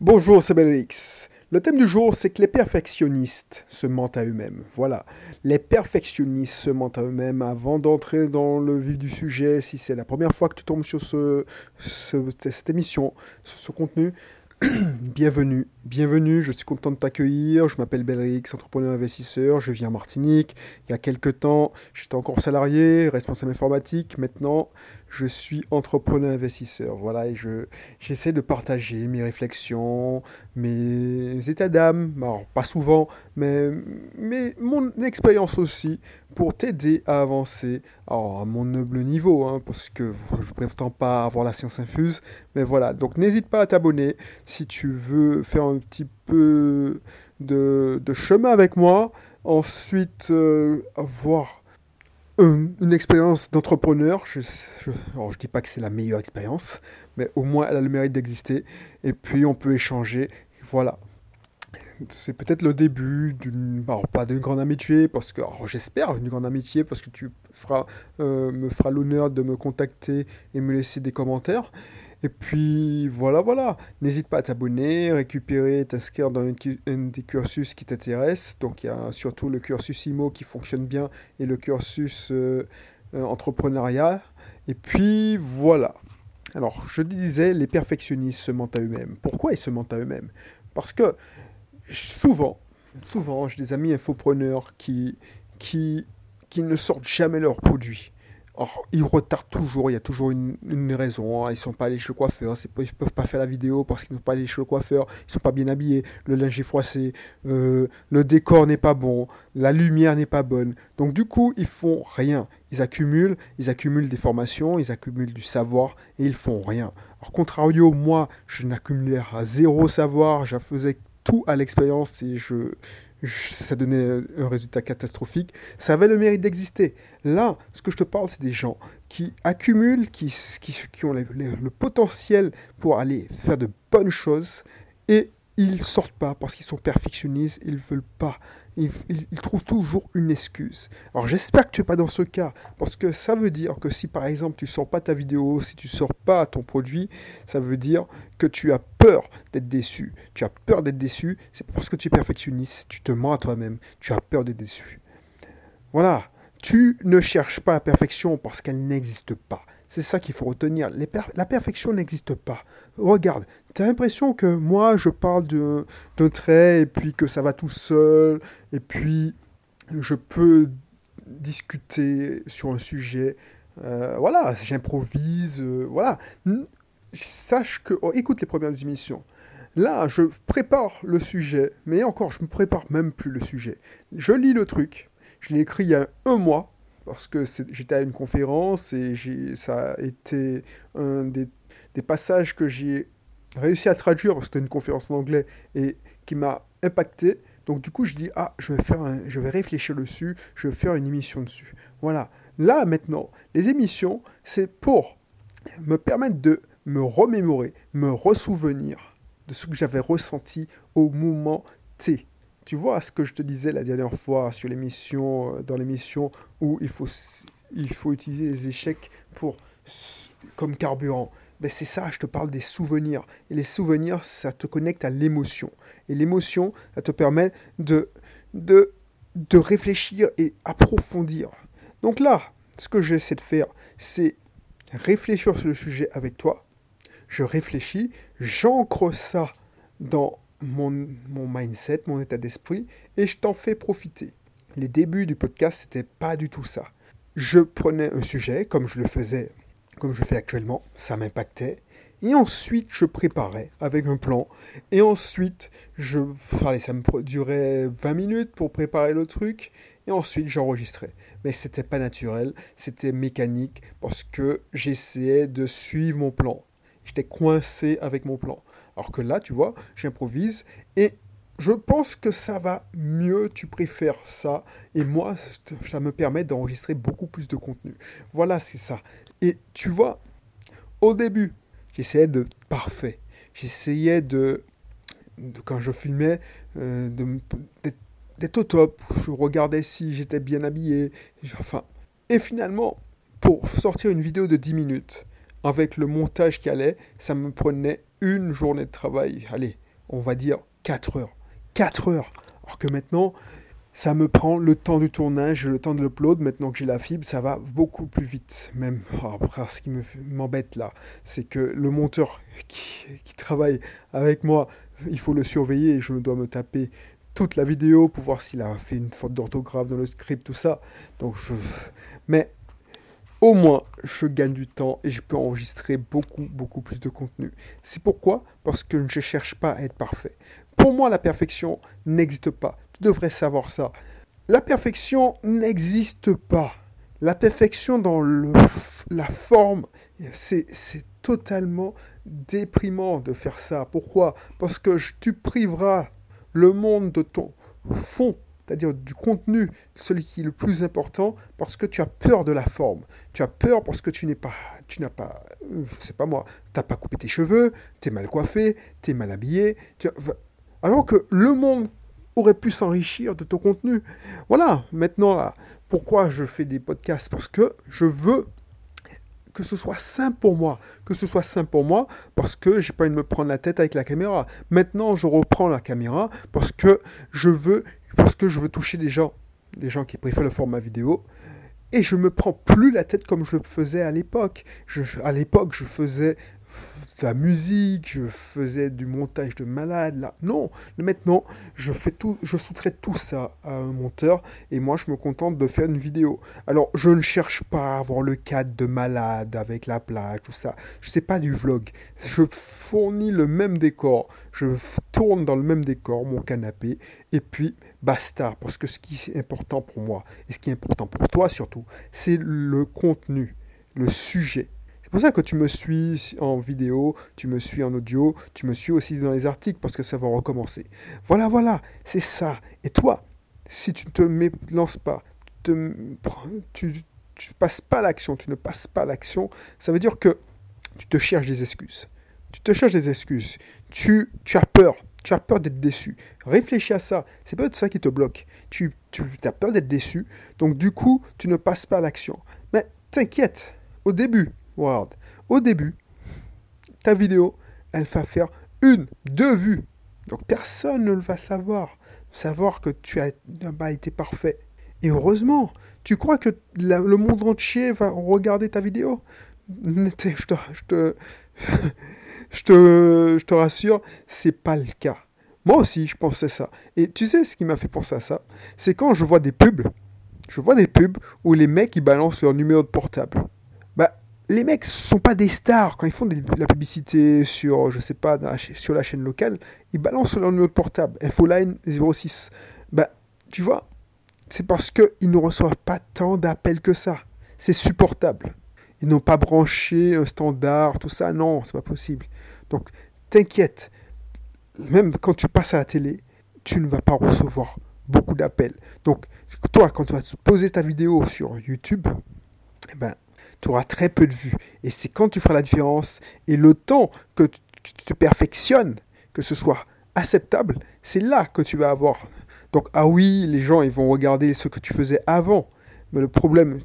Bonjour, c'est Belrix. Le thème du jour, c'est que les perfectionnistes se mentent à eux-mêmes. Voilà, les perfectionnistes se mentent à eux-mêmes. Avant d'entrer dans le vif du sujet, si c'est la première fois que tu tombes sur ce, cette émission, sur ce contenu, bienvenue, bienvenue, je suis content de t'accueillir, je m'appelle Belrix, entrepreneur investisseur, je viens en Martinique. Il y a quelques temps, j'étais encore salarié, responsable informatique, maintenant je suis entrepreneur investisseur. Voilà, et je, j'essaie de partager mes réflexions, mes états d'âme, alors pas souvent, mais, mais mon expérience aussi, pour t'aider à avancer alors, à mon humble niveau, hein, parce que je ne prétends pas avoir la science infuse, mais voilà. Donc n'hésite pas à t'abonner si tu veux faire un petit peu de, de chemin avec moi. Ensuite, euh, avoir une expérience d'entrepreneur. Je ne dis pas que c'est la meilleure expérience, mais au moins elle a le mérite d'exister. Et puis on peut échanger. Voilà. C'est peut-être le début d'une, pas d'une grande amitié, parce que j'espère une grande amitié, parce que tu euh, me feras l'honneur de me contacter et me laisser des commentaires. Et puis voilà, voilà. N'hésite pas à t'abonner, récupérer, t'inscrire dans un, des cursus qui t'intéresse. Donc il y a surtout le cursus IMO qui fonctionne bien et le cursus euh, euh, entrepreneuriat. Et puis voilà. Alors je disais, les perfectionnistes se mentent à eux-mêmes. Pourquoi ils se mentent à eux-mêmes? Parce que souvent, souvent, j'ai des amis infopreneurs qui, qui, qui ne sortent jamais leurs produits ils retardent toujours, il y a toujours une, raison. Hein. Ils ne sont pas allés chez le coiffeur, ils ne peuvent pas faire la vidéo parce qu'ils n'ont pas allé chez le coiffeur, ils ne sont pas bien habillés, le linge est froissé, euh, le décor n'est pas bon, la lumière n'est pas bonne. Donc du coup, ils font rien. Ils accumulent, ils accumulent des formations, ils accumulent du savoir et ils font rien. Alors contrario, moi, je n'accumulais à zéro savoir, je faisais tout à l'expérience et je, ça donnait un résultat catastrophique. Ça avait le mérite d'exister. Là, ce que je te parle, c'est des gens qui accumulent, qui, qui, ont le potentiel pour aller faire de bonnes choses et ils sortent pas parce qu'ils sont perfectionnistes, ils veulent pas il, trouve toujours une excuse. Alors j'espère que tu n'es pas dans ce cas, parce que ça veut dire que si par exemple tu sors pas ta vidéo, si tu sors pas ton produit, ça veut dire que tu as peur d'être déçu. Tu as peur d'être déçu, c'est parce que tu es perfectionniste, tu te mens à toi-même, tu as peur d'être déçu. Voilà, tu ne cherches pas la perfection parce qu'elle n'existe pas. C'est ça qu'il faut retenir. la perfection n'existe pas. Regarde, tu as l'impression que moi, je parle d'un trait et puis que ça va tout seul, et puis je peux discuter sur un sujet. Euh, voilà, j'improvise. Euh, voilà. Sache que. Oh, écoute les premières émissions. Là, je prépare le sujet, mais encore, je ne prépare même plus le sujet. Je lis le truc. Je l'ai écrit il y a un mois parce que j'étais à une conférence et ça a été un des, passages que j'ai réussi à traduire, parce que c'était une conférence en anglais, et qui m'a impacté. Donc du coup, je dis, ah, je vais, faire je vais réfléchir dessus, je vais faire une émission dessus. Voilà. Là, maintenant, les émissions, c'est pour me permettre de me remémorer, me ressouvenir de ce que j'avais ressenti au moment T. Tu vois ce que je te disais la dernière fois sur l'émission, euh, dans l'émission où il faut, il faut utiliser les échecs pour, comme carburant. Ben c'est ça, je te parle des souvenirs. Et les souvenirs, ça te connecte à l'émotion. Et l'émotion, ça te permet de, de, de réfléchir et approfondir. Donc là, ce que j'essaie de faire, c'est réfléchir sur le sujet avec toi. Je réfléchis, j'ancre ça dans mon, mindset, mon état d'esprit, et je t'en fais profiter. Les débuts du podcast, c'était pas du tout ça. Je prenais un sujet, comme je le faisais, comme je fais actuellement, ça m'impactait, et ensuite je préparais avec un plan, et ensuite je, allez, ça me durait 20 minutes pour préparer le truc, et ensuite j'enregistrais. Mais c'était pas naturel, c'était mécanique, parce que j'essayais de suivre mon plan. J'étais coincé avec mon plan. Alors que là, tu vois, j'improvise et je pense que ça va mieux, tu préfères ça. Et moi, ça me permet d'enregistrer beaucoup plus de contenu. Voilà, c'est ça. Et tu vois, au début, j'essayais de parfait. J'essayais de, quand je filmais, euh, d'être au top. Je regardais si j'étais bien habillé. Enfin, et finalement, pour sortir une vidéo de 10 minutes, avec le montage qui allait, ça me prenait une journée de travail. Allez, on va dire 4 heures. 4 heures. Alors que maintenant, ça me prend le temps du tournage, le temps de l'upload. Maintenant que j'ai la fibre, ça va beaucoup plus vite. Même après, ce qui m'embête là, c'est que le monteur qui, travaille avec moi, il faut le surveiller et je dois me taper toute la vidéo pour voir s'il a fait une faute d'orthographe dans le script, tout ça. Donc je... Mais au moins, je gagne du temps et je peux enregistrer beaucoup, beaucoup plus de contenu. C'est pourquoi? Parce que je ne cherche pas à être parfait. Pour moi, la perfection n'existe pas. Tu devrais savoir ça. La perfection n'existe pas. La perfection dans la forme, c'est totalement déprimant de faire ça. Pourquoi? Parce que tu priveras le monde de ton fond c'est-à-dire du contenu, celui qui est le plus important, parce que tu as peur de la forme. Tu as peur parce que tu n'es pas, tu n'as pas, je sais pas moi, tu n'as pas coupé tes cheveux, tu es mal coiffé, tu es mal habillé. Alors que le monde aurait pu s'enrichir de ton contenu. Voilà, maintenant, pourquoi je fais des podcasts? Parce que je veux que ce soit simple pour moi, que ce soit simple pour moi, parce que j'ai pas envie de me prendre la tête avec la caméra. Maintenant, je reprends la caméra parce que je veux parce que je veux toucher des gens, des gens qui préfèrent le format vidéo. Et je me prends plus la tête comme je le faisais à l'époque. à l'époque, je faisais la musique, je faisais du montage de malade. Là, non. Maintenant, je fais tout, je sous-traite tout ça à un monteur et moi, je me contente de faire une vidéo. Alors, je ne cherche pas à avoir le cadre de malade avec la plage, tout ça. Je sais pas du vlog. Je fournis le même décor. Je tourne dans le même décor, mon canapé, et puis basta. Parce que ce qui est important pour moi et ce qui est important pour toi surtout, c'est le contenu, le sujet c'est pour ça que tu me suis en vidéo, tu me suis en audio, tu me suis aussi dans les articles parce que ça va recommencer. Voilà, voilà, c'est ça. Et toi, si tu ne te lances pas, tu, tu, passes pas l'action, tu ne passes pas l'action, ça veut dire que tu te cherches des excuses. Tu te cherches des excuses. Tu, as peur. Tu as peur d'être déçu. Réfléchis à ça. C'est peut-être ça qui te bloque. Tu, tu as peur d'être déçu. Donc du coup, tu ne passes pas l'action. Mais t'inquiète. Au début, Au début, ta vidéo, elle va faire une, deux vues. Donc personne ne le va savoir. Savoir que tu as pas été parfait. Et heureusement, tu crois que le monde entier va regarder ta vidéo? Je te, je te, je te, je te rassure, c'est pas le cas. Moi aussi, je pensais ça. Et tu sais ce qui m'a fait penser à ça? C'est quand je vois des pubs. Je vois des pubs où les mecs ils balancent leur numéro de portable les mecs sont pas des stars. Quand ils font de la publicité sur, je sais pas, sur la chaîne locale, ils balancent leur numéro de portable, Infoline 06. Bah, tu vois, c'est parce qu'ils ne reçoivent pas tant d'appels que ça. C'est supportable. Ils n'ont pas branché un standard, tout ça. Non, c'est pas possible. Donc, t'inquiète. Même quand tu passes à la télé, tu ne vas pas recevoir beaucoup d'appels. Donc, toi, quand tu vas poser ta vidéo sur YouTube, eh ben, tu auras très peu de vues. Et c'est quand tu feras la différence et le temps que tu te perfectionnes, que ce soit acceptable, c'est là que tu vas avoir. Donc, ah oui, les gens, ils vont regarder ce que tu faisais avant. Mais le problème,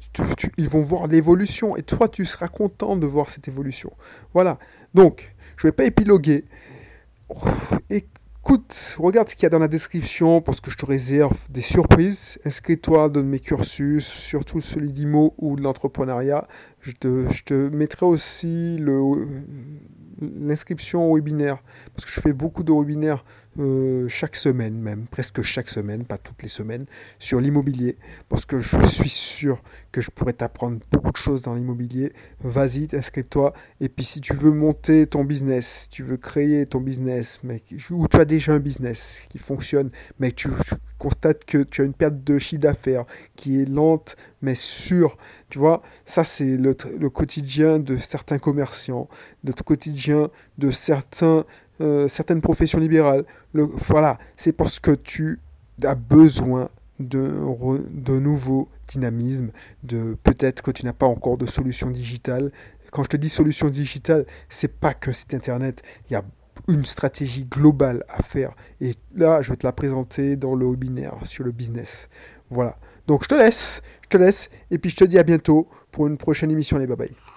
ils vont voir l'évolution et toi, tu seras content de voir cette évolution. Voilà. Donc, je ne vais pas épiloguer. Et Écoute, regarde ce qu'il y a dans la description parce que je te réserve des surprises. Inscris-toi dans mes cursus, surtout celui d'IMO ou de l'entrepreneuriat. Je te, je te mettrai aussi l'inscription au webinaire parce que je fais beaucoup de webinaires euh, chaque semaine même, presque chaque semaine, pas toutes les semaines, sur l'immobilier, parce que je suis sûr que je pourrais t'apprendre beaucoup de choses dans l'immobilier. Vas-y, inscris-toi. Et puis si tu veux monter ton business, tu veux créer ton business, mais, ou tu as déjà un business qui fonctionne, mais tu, constates que tu as une perte de chiffre d'affaires qui est lente mais sûre, tu vois, ça c'est le, le quotidien de certains commerçants, le quotidien de certains euh, certaines professions libérales. Le, voilà, c'est parce que tu as besoin de, de nouveaux dynamismes, de peut-être que tu n'as pas encore de solution digitale. Quand je te dis solution digitale, c'est pas que site internet, il y a une stratégie globale à faire. Et là, je vais te la présenter dans le webinaire sur le business. Voilà. Donc je te laisse, je te laisse, et puis je te dis à bientôt pour une prochaine émission. Les bye bye.